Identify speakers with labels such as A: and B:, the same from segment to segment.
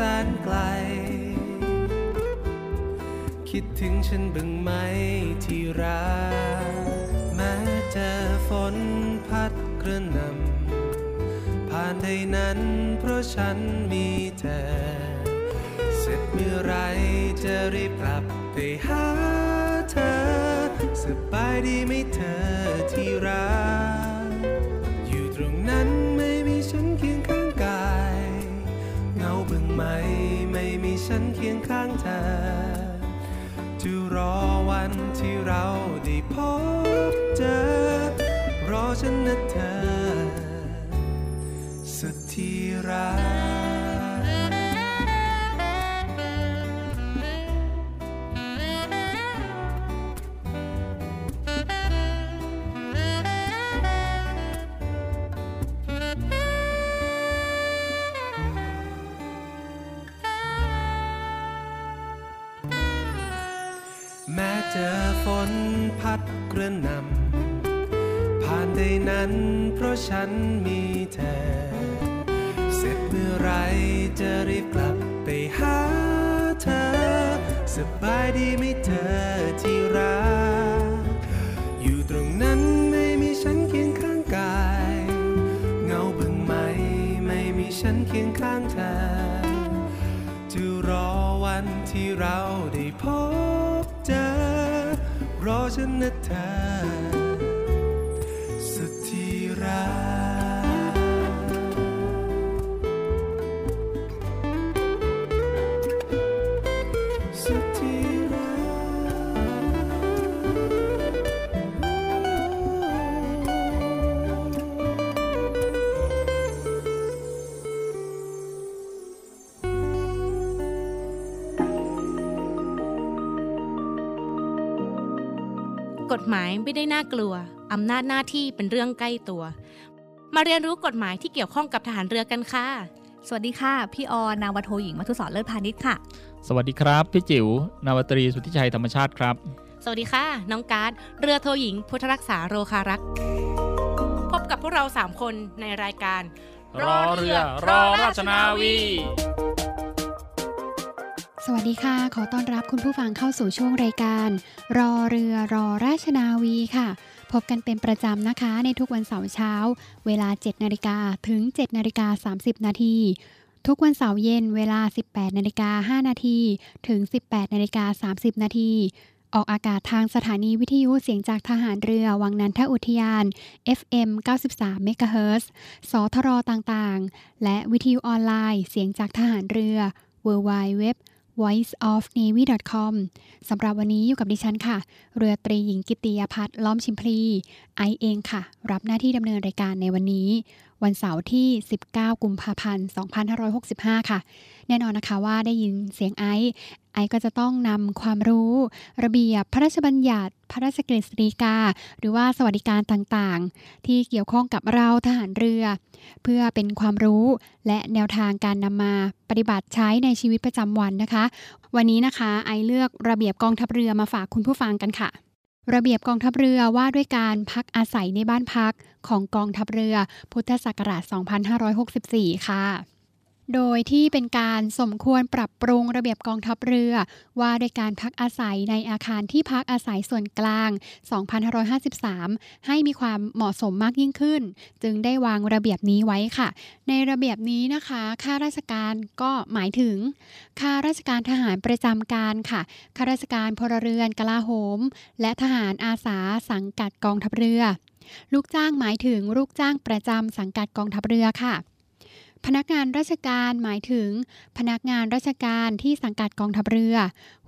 A: สุดแสนไกล คิดถึงฉันบ้างไหมที่รัก แม้เจอฝนพัดกระหน่ำผ่านใดนั้นเพราะฉันมีเธอ เสร็จเมื่อไรจะรีบกลับไปหาเธอ สบายดีไหมเธอที่รัก อยู่ตรงนั้นไม่มีฉัน ไหม ไม่มีฉันเคียงข้างเธอ จะรอวันที่เราได้พบเจอ รอฉันนะเธอ สุดที่รัก ฝนพัดกระหน่ำผ่านใดนั้นเพราะฉันมีเธอ เสร็จเมื่อไรจะรีบกลับไปหาเธอ สบายดีไหมเธอที่รัก อยู่ตรงนั้นไม่มีฉันเคียงข้างกาย เงาบ้างไหมไม่มีฉันเคียงข้างเธอจะรอวันที่เราได้พบ รอฉันนะเธอ
B: หมายไม่ได้น่ากลัว อำนาจหน้าที่เป็นเรื่องใกล้ตัว มาเรียนรู้กฎหมายที่เกี่ยวข้องกับทหารเรือกันค่ะ
C: สวัสดีค่ะ พี่ออนาวาโทหญิงมัทุศรเลิศพาณิชย์ค่ะ
D: สวัสดีครับ พี่จิ๋ว นาวาตรีสุทธิชัยธรรมชาติครับ
B: สวัสดีค่ะ น้องการ์ดเรือโทหญิง พุทธรักษาโรคารักษ์พบกับพวกเรา 3 คนในรายการ
D: รอเรือรอราชนาวี
E: ส วัสดีค่ะ ขอต้อนรับคุณผู้ฟังเข้าสู่ช่วงรายการ รอเรือรอราชนาวีค่ะ พบกันเป็นประจำนะคะ ในทุกวันเสาร์เช้า เวลา 7นาฬิกาถึง7นาฬิกา30 นาทีทุกวันเสาร์เย็นเวลา 18นาฬิกา5นาทีถึง 18นาฬิกา30 นาทีออกอากาศทางสถานีวิทยุเสียงจากทหารเรือวังนันทอุทยาน FM 93 MHz สทรต่างๆ และวิทยุออนไลน์เสียงจากทหารเรือ w w w voiceofnavy.com สำหรับวันนี้อยู่กับดิฉันค่ะ เรือตรีหญิงกิติยพัฒน์ล้อมชิมพลีไอเองค่ะ รับหน้าที่ดำเนินรายการในวันนี้ วันเสาร์ที่ 19 กุมภาพันธ์ 2565 ค่ะ แน่นอนนะคะว่าได้ยินเสียงไอ ไอก็จะต้องนำความรู้ ระเบียบพระราชบัญญัติ พระราชกฤษฎีกา หรือว่าสวัสดิการต่างๆ ที่เกี่ยวข้องกับเราทหารเรือ เพื่อเป็นความรู้และแนวทางการนำมาปฏิบัติใช้ในชีวิตประจำวันนะคะ วันนี้นะคะไอเลือกระเบียบกองทัพเรือมาฝากคุณผู้ฟังกันค่ะระเบียบกองทัพเรือว่าด้วยการพักอาศัยในบ้านพักของกองทัพเรือพุทธศักราช 2564 ค่ะ โดยที่เป็นการสมควรปรับปรุงระเบียบกองทัพเรือ ว่าโดยการพักอาศัยในอาคารที่พักอาศัยส่วนกลาง 2553 ให้มีความเหมาะสมมากยิ่งขึ้น จึงได้วางระเบียบนี้ไว้ค่ะ ในระเบียบนี้นะคะข้าราชการก็หมายถึงข้าราชการทหารประจำการค่ะข้าราชการพลเรือนกลาโหม และทหารอาสาสังกัดกองทัพเรือ ลูกจ้างหมายถึงลูกจ้างประจำสังกัดกองทัพเรือค่ะ พนักงานราชการหมายถึง พนักงานราชการที่สังกัดกองทัพเรือ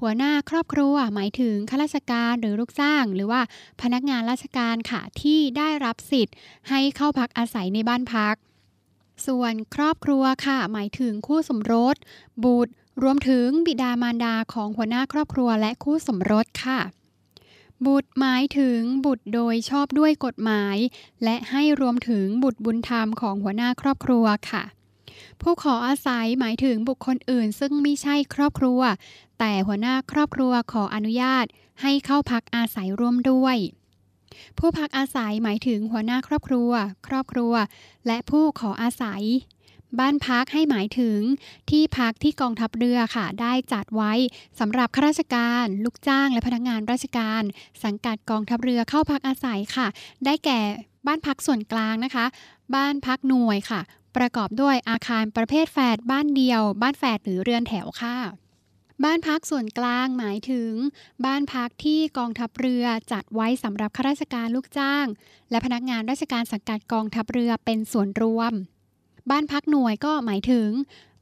E: หัวหน้าครอบครัวหมายถึงข้าราชการหรือลูกจ้าง หรือว่าพนักงานราชการค่ะที่ได้รับสิทธิ์ ให้เข้าพักอาศัยในบ้านพัก ส่วนครอบครัวค่ะ หมายถึงคู่สมรส บุตร รวมถึงบิดามารดาของหัวหน้าครอบครัวและคู่สมรสค่ะบุตรหมายถึงบุตรโดยชอบด้วยกฎหมาย และให้รวมถึงบุตรบุญธรรมของหัวหน้าครอบครัวค่ะ ผู้ขออาศัยหมายถึงบุคคลอื่น ซึ่งไม่ใช่ครอบครัว แต่หัวหน้าครอบครัวขออนุญาต ให้เข้าพักอาศัยร่วมด้วย ผู้พักอาศัยหมายถึงหัวหน้าครอบครัว ครอบครัว และผู้ขออาศัย บ้านพักให้หมายถึง ที่พักที่กองทัพเรือค่ะ ได้จัดไว้สำหรับข้าราชการ ลูกจ้างและพนักงานราชการ สังกัดกองทัพเรือเข้าพักอาศัยค่ะ ได้แก่บ้านพักส่วนกลางนะคะ บ้านพักหน่วยค่ะ ประกอบด้วยอาคารประเภทแฝดบ้านเดียว บ้านแฝดหรือเรือนแถวค่ะ บ้านพักส่วนกลางหมายถึง บ้านพักที่กองทัพเรือจัดไว้สำหรับข้าราชการลูกจ้าง และพนักงานราชการสังกัดกองทัพเรือเป็นส่วนรวม บ้านพักหน่วยก็หมายถึง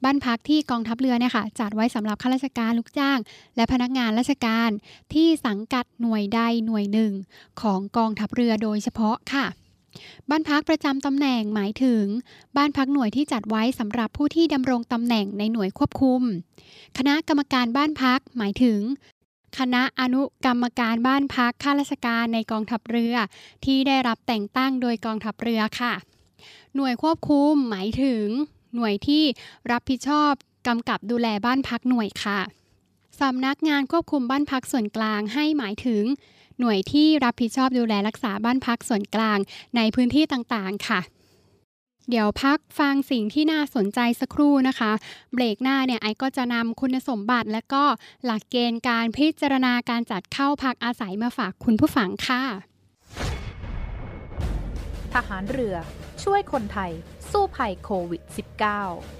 E: บ้านพักที่กองทัพเรือเนี่ยค่ะจัดไว้สำหรับข้าราชการลูกจ้าง และพนักงานราชการที่สังกัดหน่วยใดหน่วยหนึ่ง ของกองทัพเรือโดยเฉพาะค่ะ บ้านพักประจำตำแหน่งหมายถึง บ้านพักหน่วยที่จัดไว้สำหรับผู้ที่ดำรงตำแหน่งในหน่วยควบคุม คณะกรรมการบ้านพักหมายถึง คณะอนุกรรมการบ้านพักข้าราชการในกองทัพเรือ ที่ได้รับแต่งตั้งโดยกองทัพเรือค่ะ หน่วยควบคุมหมายถึง หน่วยที่รับผิดชอบกำกับดูแลบ้านพักหน่วยค่ะสำนักงานควบคุมบ้านพักส่วนกลางให้หมายถึง หน่วยที่รับผิดชอบดูแลรักษาบ้านพักส่วนกลางในพื้นที่ต่างๆ ค่ะ เดี๋ยวพักฟังสิ่งที่น่าสนใจสักครู่นะคะ เบรกหน้าเนี่ยไอก็จะนำคุณสมบัติและก็หลักเกณฑ์การพิจารณาการจัดเข้าพักอาศัยมาฝากคุณผู้ฟังค่ะ
F: ทหารเรือช่วยคนไทย สู้ภัยโควิด -19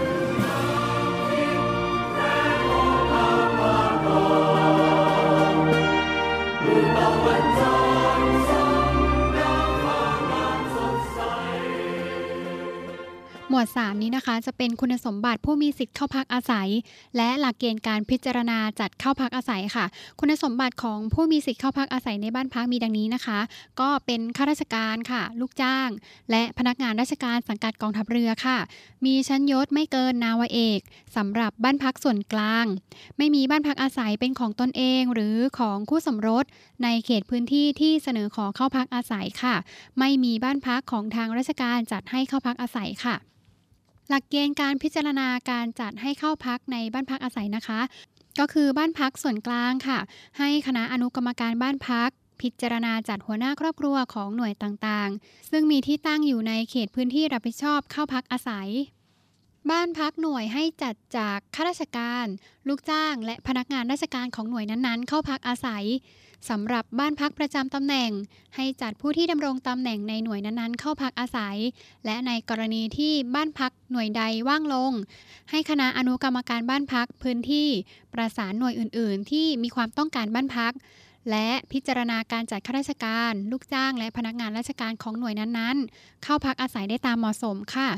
E: วด 3 นี้นะคะ จะเป็นคุณสมบัติผู้มีสิทธิ์เข้าพักอาศัย และหลักเกณฑ์การพิจารณาจัดเข้าพักอาศัยค่ะ คุณสมบัติของผู้มีสิทธิ์เข้าพักอาศัยในบ้านพักมีดังนี้นะคะ ก็เป็นข้าราชการค่ะ ลูกจ้าง และพนักงานราชการสังกัดกองทัพเรือค่ะ มีชั้นยศไม่เกินนาวเอกสำหรับบ้านพักส่วนกลาง ไม่มีบ้านพักอาศัยเป็นของตนเองหรือของคู่สมรส ในเขตพื้นที่ที่เสนอขอเข้าพักอาศัยค่ะ ไม่มีบ้านพักของทางราชการจัดให้เข้าพักอาศัยค่ะ หลักเกณฑ์การพิจารณาการจัดให้เข้าพักในบ้านพักอาศัยนะคะ ก็คือบ้านพักส่วนกลางค่ะ ให้คณะอนุกรรมการบ้านพักพิจารณาจัดหัวหน้าครอบครัวของหน่วยต่างๆ ซึ่งมีที่ตั้งอยู่ในเขตพื้นที่รับผิดชอบเข้าพักอาศัย บ้านพักหน่วยให้จัดจากข้าราชการ ลูกจ้าง และพนักงานราชการของหน่วยนั้นๆ เข้าพักอาศัยสำหรับบ้านพักประจำตำแหน่ง ให้จัดผู้ที่ดำรงตำแหน่งในหน่วยนั้นๆ เข้าพักอาศัย และในกรณีที่บ้านพักหน่วยใดว่างลง ให้คณะอนุกรรมการบ้านพักพื้นที่ประสานหน่วยอื่น ๆ ที่มีความต้องการบ้านพัก และพิจารณาการจัดข้าราชการ ลูกจ้าง และพนักงานราชการของหน่วยนั้นๆ เข้าพักอาศัยได้ตามเหมาะสมค่ะ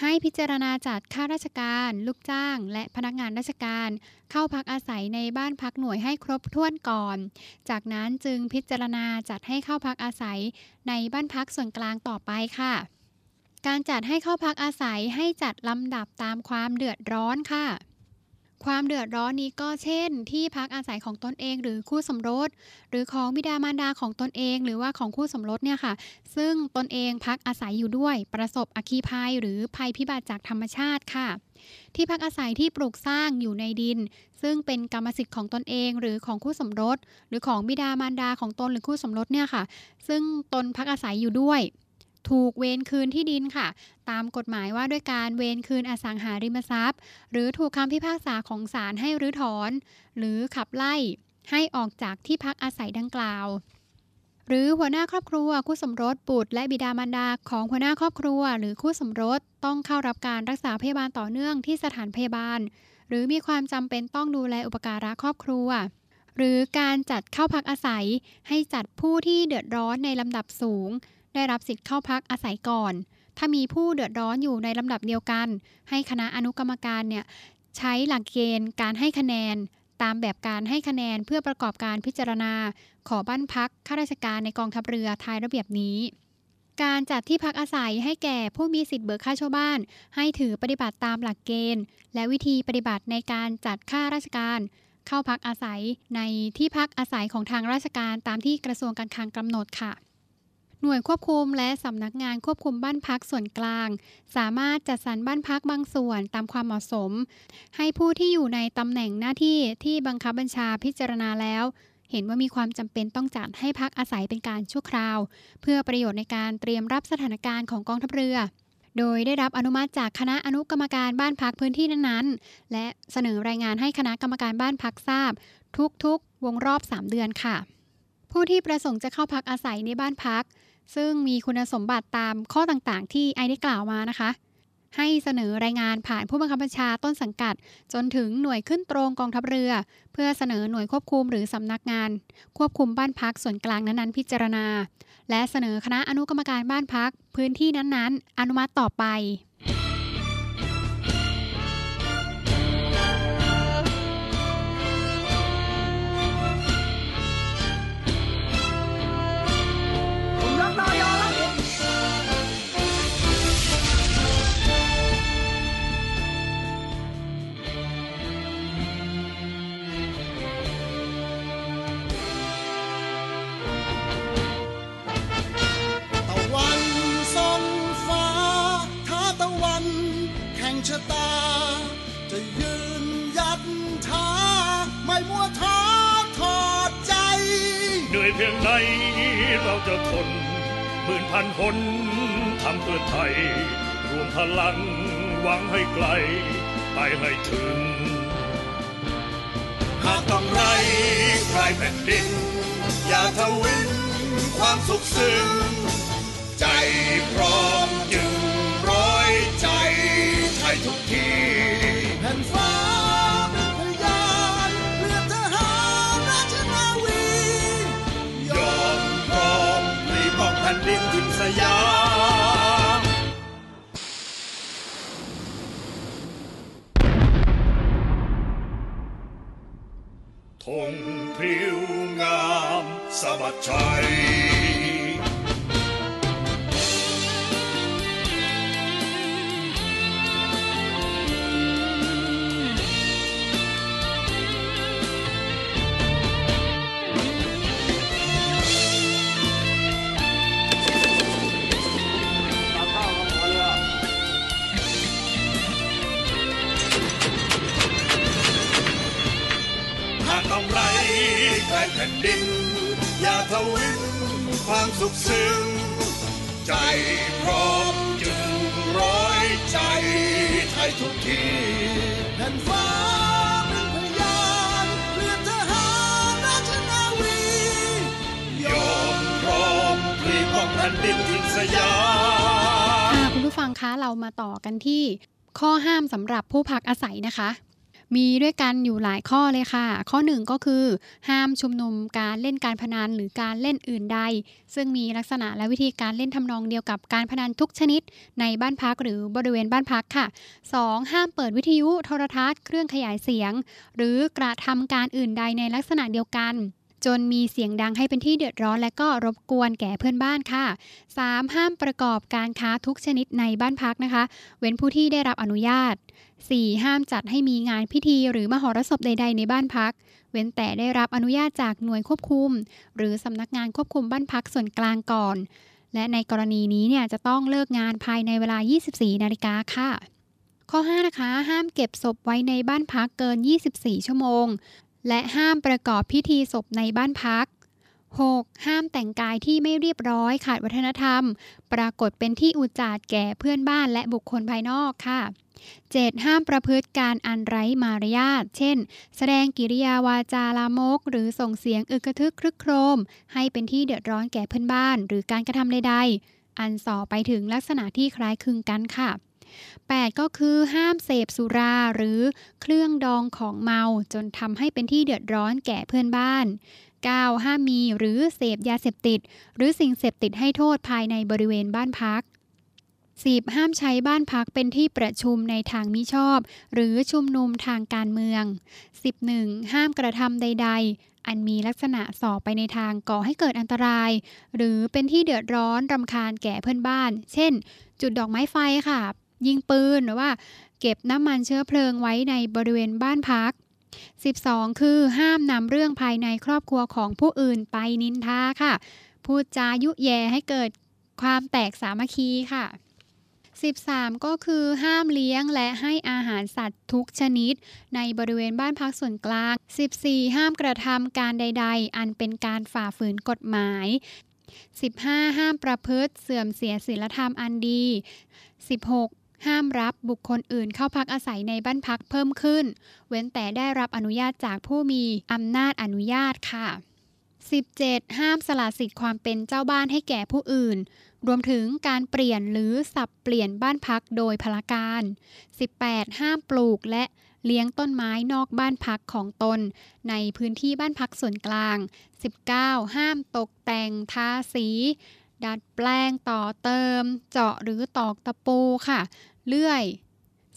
E: ให้พิจารณาจัดข้าราชการ ลูกจ้าง และพนักงานราชการ เข้าพักอาศัยในบ้านพักหน่วยให้ครบถ้วนก่อน จากนั้นจึงพิจารณาจัดให้เข้าพักอาศัยในบ้านพักส่วนกลางต่อไปค่ะ การจัดให้เข้าพักอาศัยให้จัดลำดับตามความเดือดร้อนค่ะ ความเดือดร้อนนี้ก็เช่น ที่พักอาศัยของตนเองหรือคู่สมรส หรือของบิดามารดาของตนเอง หรือว่าของคู่สมรสเนี่ยค่ะ ซึ่งตนเองพักอาศัยอยู่ด้วยประสบอคีภัยหรือภัยพิบัติจากธรรมชาติค่ะ ที่พักอาศัยที่ปลูกสร้างอยู่ในดิน ซึ่งเป็นกรรมสิทธิ์ของตนเองหรือของคู่สมรส หรือของบิดามารดาของตนหรือคู่สมรสเนี่ยค่ะ ซึ่งตนพักอาศัยอยู่ด้วย ถูกเวรคืนที่ดินค่ะ ตามกฎหมายว่าด้วยการเวรคืนอสังหาริมทรัพย์ หรือถูกคำพิพากษาของศาลให้รื้อถอน หรือขับไล่ให้ออกจากที่พักอาศัยดังกล่าว หรือหัวหน้าครอบครัวคู่สมรสบุตรและบิดามารดาของหัวหน้าครอบครัว หรือคู่สมรสต้องเข้ารับการรักษาพยาบาลต่อเนื่องที่สถานพยาบาล หรือมีความจำเป็นต้องดูแลอุปการะครอบครัวหรือการจัดเข้าพักอาศัยให้จัดผู้ที่เดือดร้อนในลำดับสูง ได้รับสิทธิ์เข้าพักอาศัยก่อน ถ้ามีผู้เดือดร้อนอยู่ในลำดับเดียวกัน ให้คณะอนุกรรมการเนี่ยใช้หลักเกณฑ์การให้คะแนน ตามแบบการให้คะแนนเพื่อประกอบการพิจารณา ขอบ้านพักข้าราชการในกองทัพเรือทายระเบียบนี้การจัดที่พักอาศัยให้แก่ผู้มีสิทธิ์เบิกค่าเช่าบ้าน ให้ถือปฏิบัติตามหลักเกณฑ์ และวิธีปฏิบัติในการจัดค่าราชการ เข้าพักอาศัยในที่พักอาศัยของทางราชการตามที่กระทรวงการคลังกำหนดค่ะ หน่วยควบคุมและสำนักงานควบคุมบ้านพักส่วนกลาง สามารถจัดสรรบ้านพักบางส่วนตามความเหมาะสม ให้ผู้ที่อยู่ในตำแหน่งหน้าที่ที่บังคับบัญชาพิจารณาแล้ว เห็นว่ามีความจำเป็นต้องจัดให้พักอาศัยเป็นการชั่วคราว เพื่อประโยชน์ในการเตรียมรับสถานการณ์ของกองทัพเรือ โดยได้รับอนุมัติจากคณะอนุกรรมการบ้านพักพื้นที่นั้นๆ และเสนอรายงานให้คณะกรรมการบ้านพักทราบ ทุกๆ วงรอบ 3 เดือนค่ะ ผู้ที่ประสงค์จะเข้าพักอาศัยในบ้านพัก ซึ่งมีคุณสมบัติตามข้อต่างๆ ที่ไอได้กล่าวมานะคะ ให้เสนอรายงานผ่านผู้บังคับบัญชาต้นสังกัด จนถึงหน่วยขึ้นตรงกองทัพเรือ เพื่อเสนอหน่วยควบคุมหรือสำนักงาน ควบคุมบ้านพักส่วนกลางนั้นๆ พิจารณา และเสนอคณะอนุกรรมการบ้านพัก พื้นที่นั้นๆ อนุมัติต่อไป
G: จะท
H: นหมื่นพันคนทำเพื่อไทย รวมพลังหวังให้ไกล ไปให้ถึง หากต้องไรใครแผ่นดิน อย่าทวินความสุขซึ้งใจพร้อมจึงร้อยใจไทยทุกที
G: แผ่นฟ้า
H: มัดชัยหากต้องไรใครแผ่นดิน อย่าทวินความสุขซึ้งใจพร้อมจึงร้อยใจไทยทุกที
G: แผ่นฟ้าเป็นพยานเพื่อทหารราชนาวี
H: ยอมพร้อมปลีป้องแผ่นดินทินสยาม
E: ค่ะคุณผู้ฟังคะเรามาต่อกันที่ข้อห้ามสำหรับผู้พักอาศัยนะคะ มีด้วยกันอยู่หลายข้อเลยค่ะ ข้อหนึ่งก็คือ ห้ามชุมนุมการเล่นการพนันหรือการเล่นอื่นใด ซึ่งมีลักษณะและวิธีการเล่นทำนองเดียวกับการพนันทุกชนิด ในบ้านพักหรือบริเวณบ้านพักค่ะ 2. ห้ามเปิดวิทยุโทรทัศน์เครื่องขยายเสียง หรือกระทำการอื่นใดในลักษณะเดียวกัน จนมีเสียงดังให้เป็นที่เดือดร้อน และก็รบกวนแก่เพื่อนบ้านค่ะ 3. ห้ามประกอบการค้าทุกชนิดในบ้านพักนะคะ เว้นผู้ที่ได้รับอนุญาต 4. ห้ามจัดให้มีงานพิธีหรือมหรสพใด ๆ ในบ้านพัก เว้นแต่ได้รับอนุญาตจากหน่วยควบคุม หรือสำนักงานควบคุมบ้านพักส่วนกลางก่อน และในกรณีนี้เนี่ยจะต้องเลิกงานภายในเวลา 24 นาฬิกาค่ะข้อ 5 นะคะ ห้ามเก็บศพไว้ในบ้านพักเกิน 24 ชั่วโมง และห้ามประกอบพิธีศพในบ้านพัก 6. ห้ามแต่งกายที่ไม่เรียบร้อยขาดวัฒนธรรม ปรากฏเป็นที่อุจจาดแก่เพื่อนบ้านและบุคคลภายนอกค่ะ 7. ห้ามประพฤติการอันไร้มารยาท เช่น แสดงกิริยาวาจาลามก หรือส่งเสียงอึกกระทึกครึกโครม ให้เป็นที่เดือดร้อนแก่เพื่อนบ้าน หรือการกระทำใดๆ อันส่อไปถึงลักษณะที่คล้ายคลึงกันค่ะ 8. ก็คือห้ามเสพสุราหรือเครื่องดองของเมาจนทำให้เป็นที่เดือดร้อนแก่เพื่อนบ้าน 9. ห้ามมีหรือเสพยาเสพติด หรือสิ่งเสพติดให้โทษภายในบริเวณบ้านพัก 10. ห้ามใช้บ้านพักเป็นที่ประชุมในทางมิชอบ หรือชุมนุมทางการเมือง 11. ห้ามกระทำใด ๆ อันมีลักษณะส่อไปในทางก่อให้เกิดอันตราย หรือเป็นที่เดือดร้อนรำคาญแก่เพื่อนบ้าน เช่น จุดดอกไม้ไฟค่ะ ยิงปืนหรือว่า เก็บน้ำมันเชื้อเพลิงไว้ในบริเวณบ้านพัก 12 คือห้ามนำเรื่องภายในครอบครัวของผู้อื่นไปนินทาค่ะ พูดจายุแยให้เกิดความแตกสามัคคีค่ะ 13 ก็คือห้ามเลี้ยงและให้อาหารสัตว์ทุกชนิด ในบริเวณบ้านพักส่วนกลาง 14 ห้ามกระทำการใด ๆ อันเป็นการฝ่าฝืนกฎหมาย 15 ห้ามประพฤติเสื่อมเสียศีลธรรมอันดี 16 ห้ามรับบุคคลอื่นเข้าพักอาศัยในบ้านพักเพิ่มขึ้น เว้นแต่ได้รับอนุญาตจากผู้มีอำนาจอนุญาตค่ะ 17. ห้ามสละสิทธิ์ความเป็นเจ้าบ้านให้แก่ผู้อื่น รวมถึงการเปลี่ยนหรือสับเปลี่ยนบ้านพักโดยพลการ 18. ห้ามปลูกและเลี้ยงต้นไม้นอกบ้านพักของตน ในพื้นที่บ้านพักส่วนกลาง 19. ห้ามตกแต่งทาสี ดัดแปลงต่อเติม เจาะหรือตอกตะปูค่ะ เลื่อย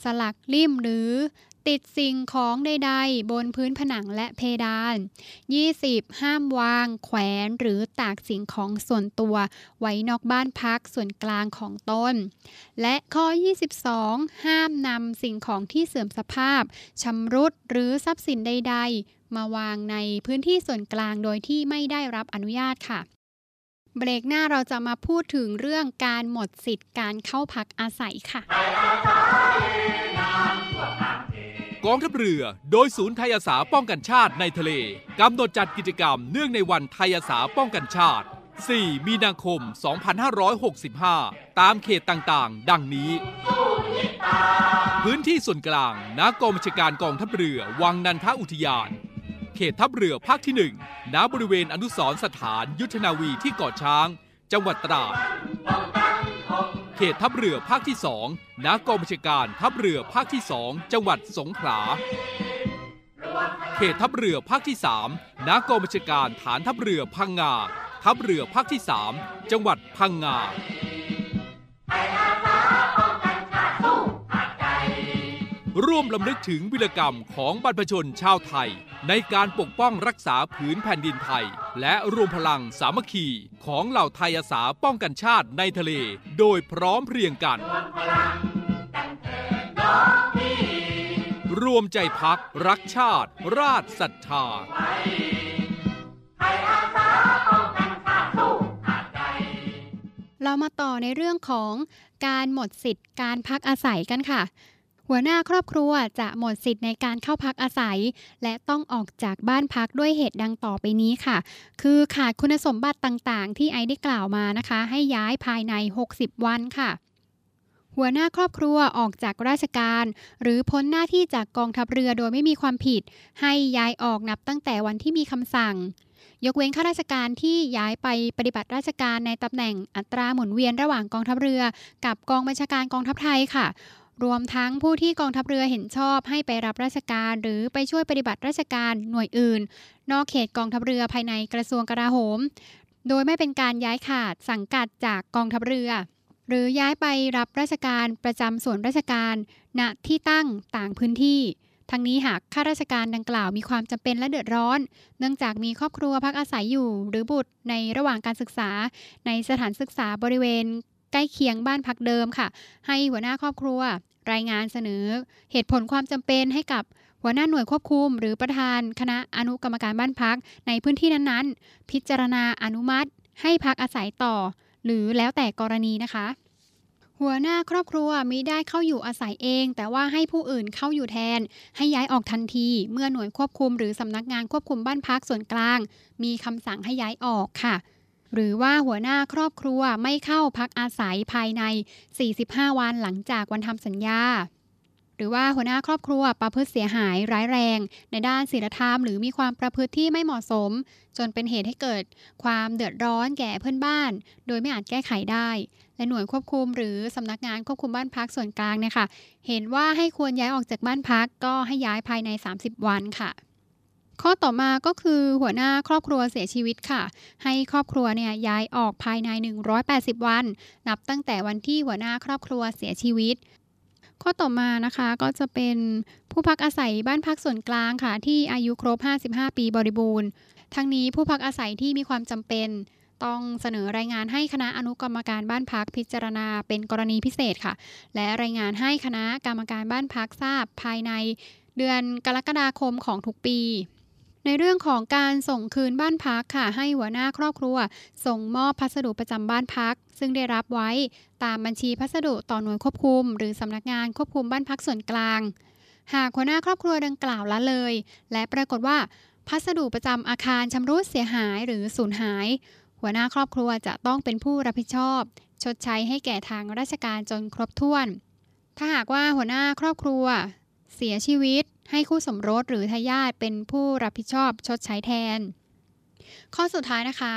E: สลักลิ่มหรือติดสิ่งของใดๆ บนพื้นผนังและเพดาน 20. ห้ามวาง แขวนหรือตากสิ่งของส่วนตัว ไว้นอกบ้านพักส่วนกลางของตน และข้อ 22 ห้ามนำสิ่งของที่เสื่อมสภาพชำรุดหรือทรัพย์สินใด ๆ มาวางในพื้นที่ส่วนกลางโดยที่ไม่ได้รับอนุญาตค่ะ เบรกหน้าเราจะมาพูดถึงเรื่องการหมดสิทธิ์การเข้าพักอาศัยค่ะ
I: กองทัพเรือโดยศูนย์ไทยอาสาป้องกันชาติในทะเลกำหนดจัดกิจกรรมเนื่องในวันไทยอาสาป้องกันชาติ 4 มีนาคม 2565 ตามเขตต่างๆ ดังนี้ พื้นที่ส่วนกลางณกองบัญชาการกองทัพเรือ วังนันทอุทยาน เขตทัพเรือภาคที่ 1 ณ บริเวณอนุสรสถานยุทธนาวีที่เกาะช้าง จังหวัดตราด เขตทัพเรือภาคที่ 2 ณ กองบัญชาการทัพเรือภาคที่ 2 จังหวัดสงขลา เขตทัพเรือภาคที่ 3 ณ กองบัญชาการฐานทัพเรือพังงา ทัพเรือภาคที่ 3 จังหวัดพังงา ร่วมลำลึกถึงวิรกรรมของบรรพชนชาวไทย ในการปกป้องรักษาผืนแผ่นดินไทย และรวมพลังสามัคคีของเหล่าไทยอาสาป้องกันชาติในทะเล โดยพร้อมเพรียงกัน รวมใจพักรักชาติ ราชศรัทธา
E: เรามาต่อในเรื่องของการหมดสิทธิ์การพักอาศัยกันค่ะ หัวหน้าครอบครัวจะหมดสิทธิ์ในการเข้าพักอาศัย และต้องออกจากบ้านพักด้วยเหตุดังต่อไปนี้ค่ะ คือขาดคุณสมบัติต่างๆ ที่ไอได้กล่าวมานะคะ ให้ย้ายภายใน 60 วันค่ะหัวหน้าครอบครัวออกจากราชการ หรือพ้นหน้าที่จากกองทัพเรือโดยไม่มีความผิด ให้ย้ายออกนับตั้งแต่วันที่มีคำสั่ง ยกเว้นข้าราชการที่ย้ายไปปฏิบัติราชการในตำแหน่งอัตราหมุนเวียนระหว่างกองทัพเรือ กับกองบัญชาการกองทัพไทยค่ะ รวมทั้งผู้ที่กองทัพเรือเห็นชอบให้ไปรับราชการ หรือไปช่วยปฏิบัติราชการหน่วยอื่น นอกเขตกองทัพเรือภายในกระทรวงกลาโหม โดยไม่เป็นการย้ายขาดสังกัดจากกองทัพเรือ หรือย้ายไปรับราชการประจำส่วนราชการณที่ตั้งต่างพื้นที่ทั้งนี้หากข้าราชการดังกล่าวมีความจำเป็นและเดือดร้อน เนื่องจากมีครอบครัวพักอาศัยอยู่ หรือบุตรในระหว่างการศึกษา ในสถานศึกษาบริเวณ ใกล้เคียงบ้านพักเดิมค่ะ ให้หัวหน้าครอบครัว รายงานเสนอ เหตุผลความจำเป็นให้กับหัวหน้าหน่วยควบคุม หรือประธานคณะอนุกรรมการบ้านพักในพื้นที่นั้นๆ พิจารณาอนุมัติ ให้พักอาศัยต่อ หรือแล้วแต่กรณีนะคะ หัวหน้าครอบครัวมิได้เข้าอยู่อาศัยเอง แต่ว่าให้ผู้อื่นเข้าอยู่แทน ให้ย้ายออกทันที เมื่อหน่วยควบคุม หรือสำนักงานควบคุมบ้านพักส่วนกลาง มีคำสั่งให้ย้ายออกค่ะ หรือว่าหัวหน้าครอบครัวไม่เข้าพักอาศัยภายใน 45 วันหลังจากวันทำสัญญา หรือว่าหัวหน้าครอบครัวประพฤติเสียหายร้ายแรง ในด้านศีลธรรมหรือมีความประพฤติที่ไม่เหมาะสม จนเป็นเหตุให้เกิดความเดือดร้อนแก่เพื่อนบ้าน โดยไม่อาจแก้ไขได้ และหน่วยควบคุมหรือสำนักงานควบคุมบ้านพักส่วนกลางเนี่ยค่ะ เห็นว่าให้ควรย้ายออกจากบ้านพักก็ให้ย้ายภายใน 30 วันค่ะ ข้อต่อมาก็คือหัวหน้าครอบครัวเสียชีวิตค่ะ ให้ครอบครัวเนี่ยย้ายออกภายใน 180 วัน นับตั้งแต่วันที่หัวหน้าครอบครัวเสียชีวิต ข้อต่อมานะคะก็จะเป็นผู้พักอาศัยบ้านพักส่วนกลางค่ะ ที่อายุครบ 55 ปีบริบูรณ์ ทั้งนี้ผู้พักอาศัยที่มีความจำเป็น ต้องเสนอรายงานให้คณะอนุกรรมการบ้านพักพิจารณาเป็นกรณีพิเศษค่ะ และรายงานให้คณะกรรมการบ้านพักทราบภายใน เดือนกรกฎาคมของทุกปี ในเรื่องของการส่งคืนบ้านพักค่ะให้หัวหน้าครอบครัว ส่งมอบพัสดุประจำบ้านพัก ซึ่งได้รับไว้ตามบัญชีพัสดุต่อหน่วยควบคุม หรือสำนักงานควบคุมบ้านพักส่วนกลาง หากหัวหน้าครอบครัวดังกล่าวละเลย และปรากฏว่า พัสดุประจำอาคารชำรุดเสียหายหรือสูญหาย หัวหน้าครอบครัวจะต้องเป็นผู้รับผิดชอบ ชดใช้ให้แก่ทางราชการจนครบถ้วน ถ้าหากว่าหัวหน้าครอบครัว เสียชีวิต ให้คู่สมรสหรือทายาทเป็นผู้รับผิดชอบชดใช้แทน ข้อสุดท้ายนะคะ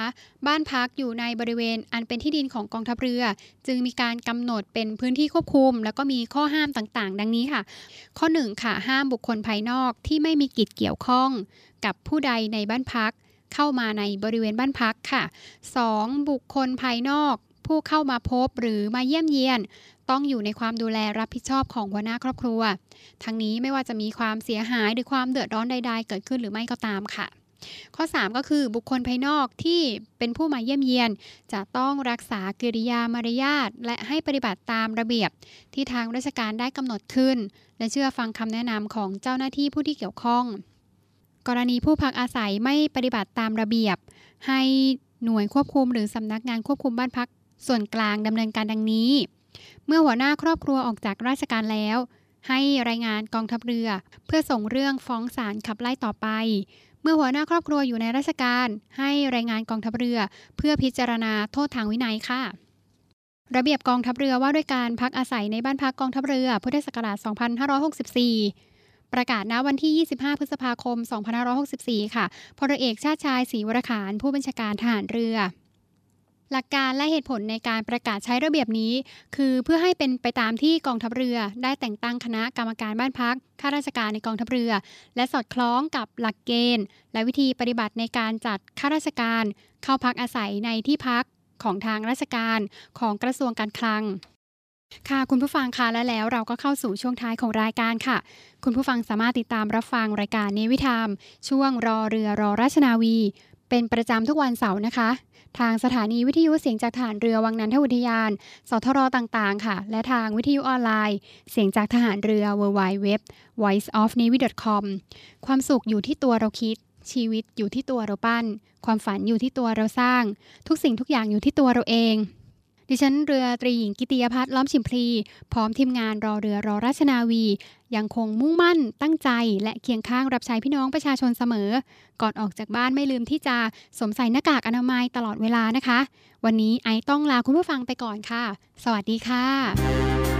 E: บ้านพักอยู่ในบริเวณอันเป็นที่ดินของกองทัพเรือ จึงมีการกำหนดเป็นพื้นที่ควบคุม แล้วก็มีข้อห้ามต่างๆ ดังนี้ค่ะ ข้อ1ค่ะห้ามบุคคลภายนอกที่ไม่มีกิจเกี่ยวข้องกับผู้ใดในบ้านพักเข้ามาในบริเวณบ้านพักค่ะ 2. บุคคลภายนอก ผู้เข้ามาพบหรือมาเยี่ยมเยียน ต้องอยู่ในความดูแลรับผิดชอบของหัวหน้าครอบครัว ทั้งนี้ไม่ว่าจะมีความเสียหายหรือความเดือดร้อนใด ๆ เกิดขึ้นหรือไม่ก็ตามค่ะ ข้อ 3 ก็คือบุคคลภายนอกที่เป็นผู้มาเยี่ยมเยียน จะต้องรักษากิริยามารยาทและให้ปฏิบัติตามระเบียบ ที่ทางราชการได้กำหนดขึ้น และเชื่อฟังคำแนะนำของเจ้าหน้าที่ผู้ที่เกี่ยวข้องกรณีผู้พักอาศัยไม่ปฏิบัติตามระเบียบ ให้หน่วยควบคุมหรือสำนักงานควบคุมบ้านพัก ส่วนกลางดำเนินการดังนี้ เมื่อหัวหน้าครอบครัวออกจากราชการแล้ว ให้รายงานกองทัพเรือ เพื่อส่งเรื่องฟ้องศาลขับไล่ต่อไป เมื่อหัวหน้าครอบครัวอยู่ในราชการ ให้รายงานกองทัพเรือ เพื่อพิจารณาโทษทางวินัยค่ะระเบียบกองทัพเรือว่าด้วยการพักอาศัยในบ้านพักกองทัพเรือ พุทธศักราช 2564 ประกาศณวันที่ 25 พฤษภาคม 2564 ค่ะ พลเอกชาติชายศรีวรขานผู้บัญชาการทหารเรือ หลักการและเหตุผลในการประกาศใช้ระเบียบนี้ คือเพื่อให้เป็นไปตามที่กองทัพเรือ ได้แต่งตั้งคณะกรรมการบ้านพักข้าราชการในกองทัพเรือ และสอดคล้องกับหลักเกณฑ์ และวิธีปฏิบัติในการจัดข้าราชการ เข้าพักอาศัยในที่พักของทางราชการของกระทรวงการคลัง ค่ะคุณผู้ฟังคะและแล้วเราก็เข้าสู่ช่วงท้ายของรายการค่ะ คุณผู้ฟังสามารถติดตามรับฟังรายการเนวิธามช่วงรอเรือรอราชนาวี เป็นประจำทุกวันเสาร์นะคะ ทางสถานีวิทยุเสียงจากฐานเรือวังนันทอุทยาน สทรต่างๆ ค่ะ และทางวิทยุออนไลน์ เสียงจากทหารเรือ w w w voiceofnavy.com ความสุขอยู่ที่ตัวเราคิด ชีวิตอยู่ที่ตัวเราปั้น ความฝันอยู่ที่ตัวเราสร้าง ทุกสิ่งทุกอย่างอยู่ที่ตัวเราเอง ดิฉันเรือตรีหญิงกิติยพัฒน์ล้อมชิมพลี พร้อมทีมงานรอเรือรอราชนาวี ยังคงมุ่งมั่น ตั้งใจ และเคียงข้างรับใช้พี่น้องประชาชนเสมอ ก่อนออกจากบ้านไม่ลืมที่จะสวมใส่หน้ากากอนามัยตลอดเวลานะคะ วันนี้ไอต้องลาคุณผู้ฟังไปก่อนค่ะ สวัสดีค่ะ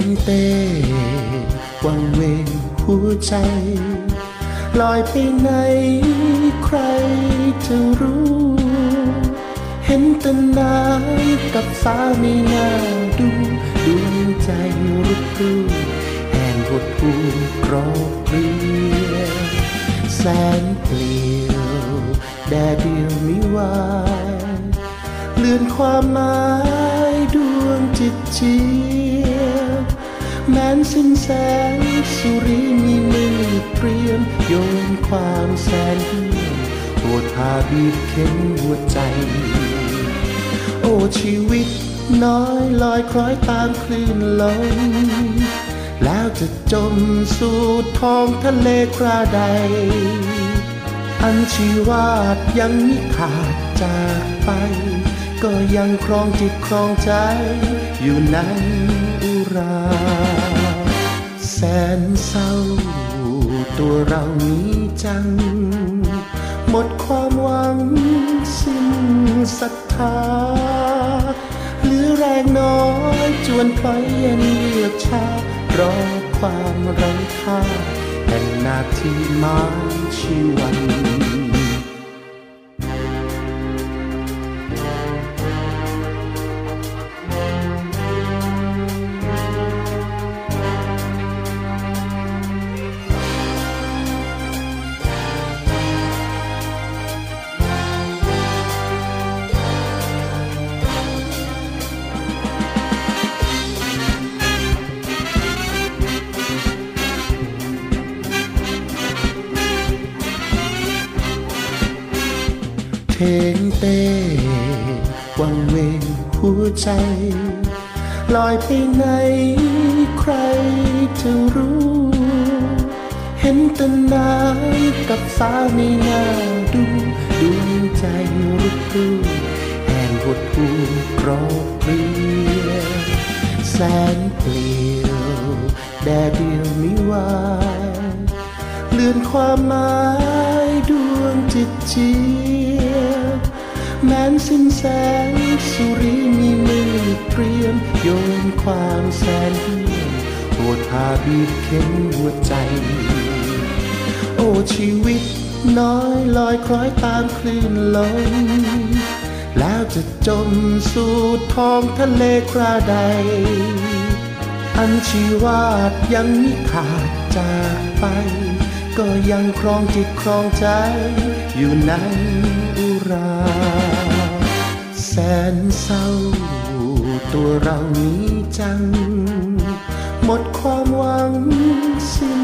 J: งเต้วังเวงหัวใจ ลอยไปไหนใครจะรู้ เห็นแตนายกับฟ้าไม่น่าดูดวงใจรุกรูแห่งหดหูกรอบเกลียแสนเปลี่ยวแดดเดียวไม่วายเลื่อนความหมายดวงจิตจี แม้นสิ้นแสงสุริมีมือเตรียมโยนความแสนเหี่ยมปวดพาบีบเข็นหัวใจ โอ้ชีวิตน้อยลอยคล้อยตามคลื่นลมแล้วจะจมสู่ท้องทะเลคราใด อันชีวาดยังมิขาดจากไป ก็ยังครองจิตครองใจอยู่ในอุรา แสนเศร้า ตัวเรานี้จัง หมดความหวังสิ้นศรัทธาหรือแรงน้อยจวนปล่อยเย็นเลือกชารอความไร้ค่าแห่งนาทีมาชีวัน เพลงเต้วังเวงหัวใจ ลอยไปไหนใครจะรู้ เห็นแตนายกับฟ้าไม่น่าดูดวงใจรุกรูแห่งหดหูกรอบเกลียแสนเปลี่ยวแดดเดียวมิวายเลื่อนความหมายดวงจิตจี นสิ้นแสงสุริมีมือเตรียมโยนความแสนเหี่ยมโปรดพาบีบเข็นหัวใจ โอ้ชีวิตน้อยลอยคล้อยตามคลื่นลมแล้วจะจมสู่ท้องทะเลคราใด อันชีวาดยังมิขาดจากไป ก็ยังครองจิตครองใจอยู่ในอุรา นเศร้า ตัวเรานี้จัง หมดความหวังสิ้น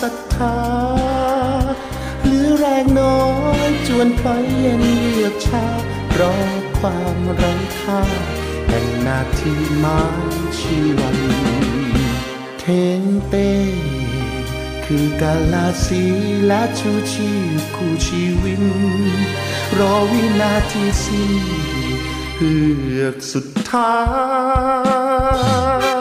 J: ศรัทธาหลือแรงน้อยจวนปล่อยเย็นเยือกชารอความไร้ค่าแห่งนาทีม้ชีวันเทงเต้คือกาลาสีและชูชีพคู่ชีวินรอวินาทีสิ้น เฮือกสุดท้าย